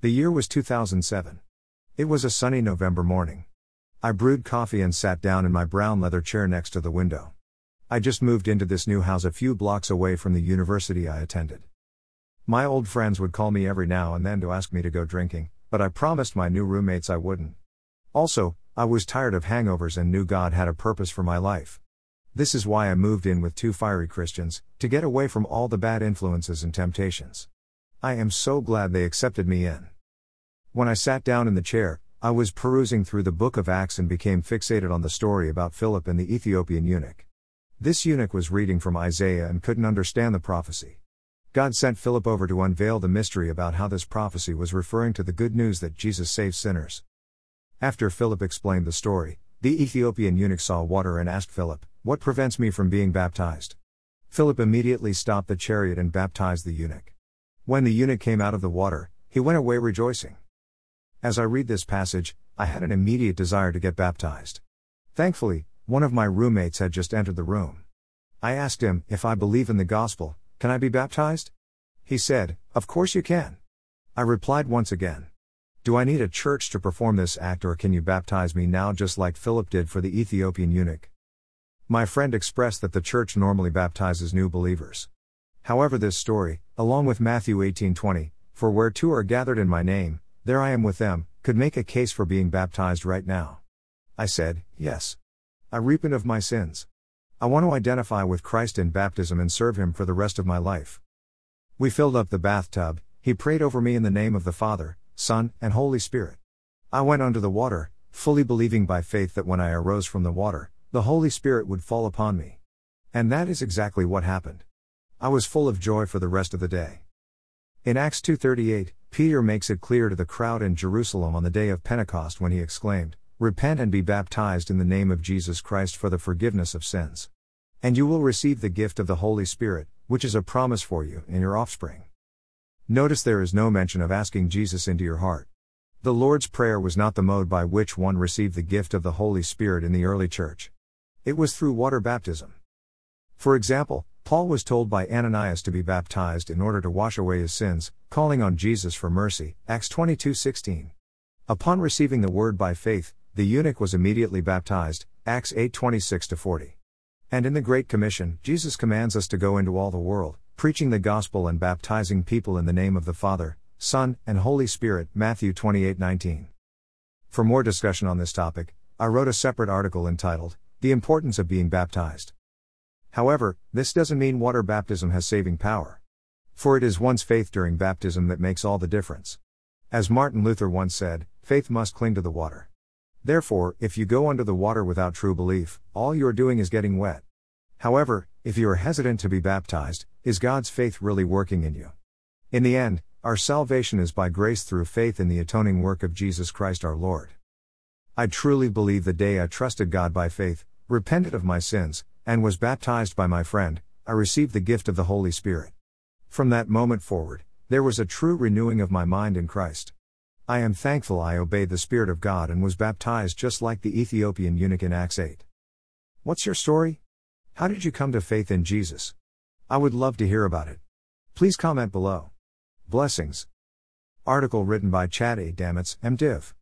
The year was 2007. It was a sunny November morning. I brewed coffee and sat down in my brown leather chair next to the window. I just moved into this new house a few blocks away from the university I attended. My old friends would call me every now and then to ask me to go drinking, but I promised my new roommates I wouldn't. Also, I was tired of hangovers and knew God had a purpose for my life. This is why I moved in with two fiery Christians, to get away from all the bad influences and temptations. I am so glad they accepted me in. When I sat down in the chair, I was perusing through the book of Acts and became fixated on the story about Philip and the Ethiopian eunuch. This eunuch was reading from Isaiah and couldn't understand the prophecy. God sent Philip over to unveil the mystery about how this prophecy was referring to the good news that Jesus saves sinners. After Philip explained the story, the Ethiopian eunuch saw water and asked Philip, What prevents me from being baptized? Philip immediately stopped the chariot and baptized the eunuch. When the eunuch came out of the water, he went away rejoicing. As I read this passage, I had an immediate desire to get baptized. Thankfully, one of my roommates had just entered the room. I asked him, If I believe in the gospel, can I be baptized? He said, Of course you can. I replied once again, Do I need a church to perform this act or can you baptize me now just like Philip did for the Ethiopian eunuch? My friend expressed that the church normally baptizes new believers. However, this story, along with Matthew 18:20, for where two are gathered in my name, there I am with them, could make a case for being baptized right now. I said, Yes. I repent of my sins. I want to identify with Christ in baptism and serve Him for the rest of my life. We filled up the bathtub, he prayed over me in the name of the Father, Son, and Holy Spirit. I went under the water, fully believing by faith that when I arose from the water, the Holy Spirit would fall upon me. And that is exactly what happened. I was full of joy for the rest of the day. In Acts 2:38, Peter makes it clear to the crowd in Jerusalem on the day of Pentecost when he exclaimed, Repent and be baptized in the name of Jesus Christ for the forgiveness of sins. And you will receive the gift of the Holy Spirit, which is a promise for you and your offspring. Notice there is no mention of asking Jesus into your heart. The Lord's Prayer was not the mode by which one received the gift of the Holy Spirit in the early church. It was through water baptism. For example, Paul was told by Ananias to be baptized in order to wash away his sins, calling on Jesus for mercy. Acts 22:16. Upon receiving the word by faith, the eunuch was immediately baptized. Acts 8:26 40. And in the Great Commission, Jesus commands us to go into all the world, preaching the gospel and baptizing people in the name of the Father, Son, and Holy Spirit. Matthew 28:19. For more discussion on this topic, I wrote a separate article entitled The Importance of Being Baptized. However, this doesn't mean water baptism has saving power. For it is one's faith during baptism that makes all the difference. As Martin Luther once said, faith must cling to the water. Therefore, if you go under the water without true belief, all you are doing is getting wet. However, if you are hesitant to be baptized, is God's faith really working in you? In the end, our salvation is by grace through faith in the atoning work of Jesus Christ our Lord. I truly believe the day I trusted God by faith, repented of my sins, and was baptized by my friend, I received the gift of the Holy Spirit. From that moment forward, there was a true renewing of my mind in Christ. I am thankful I obeyed the Spirit of God and was baptized just like the Ethiopian eunuch in Acts 8. What's your story? How did you come to faith in Jesus? I would love to hear about it. Please comment below. Blessings. Article written by Chad A. Damitz, MDiv.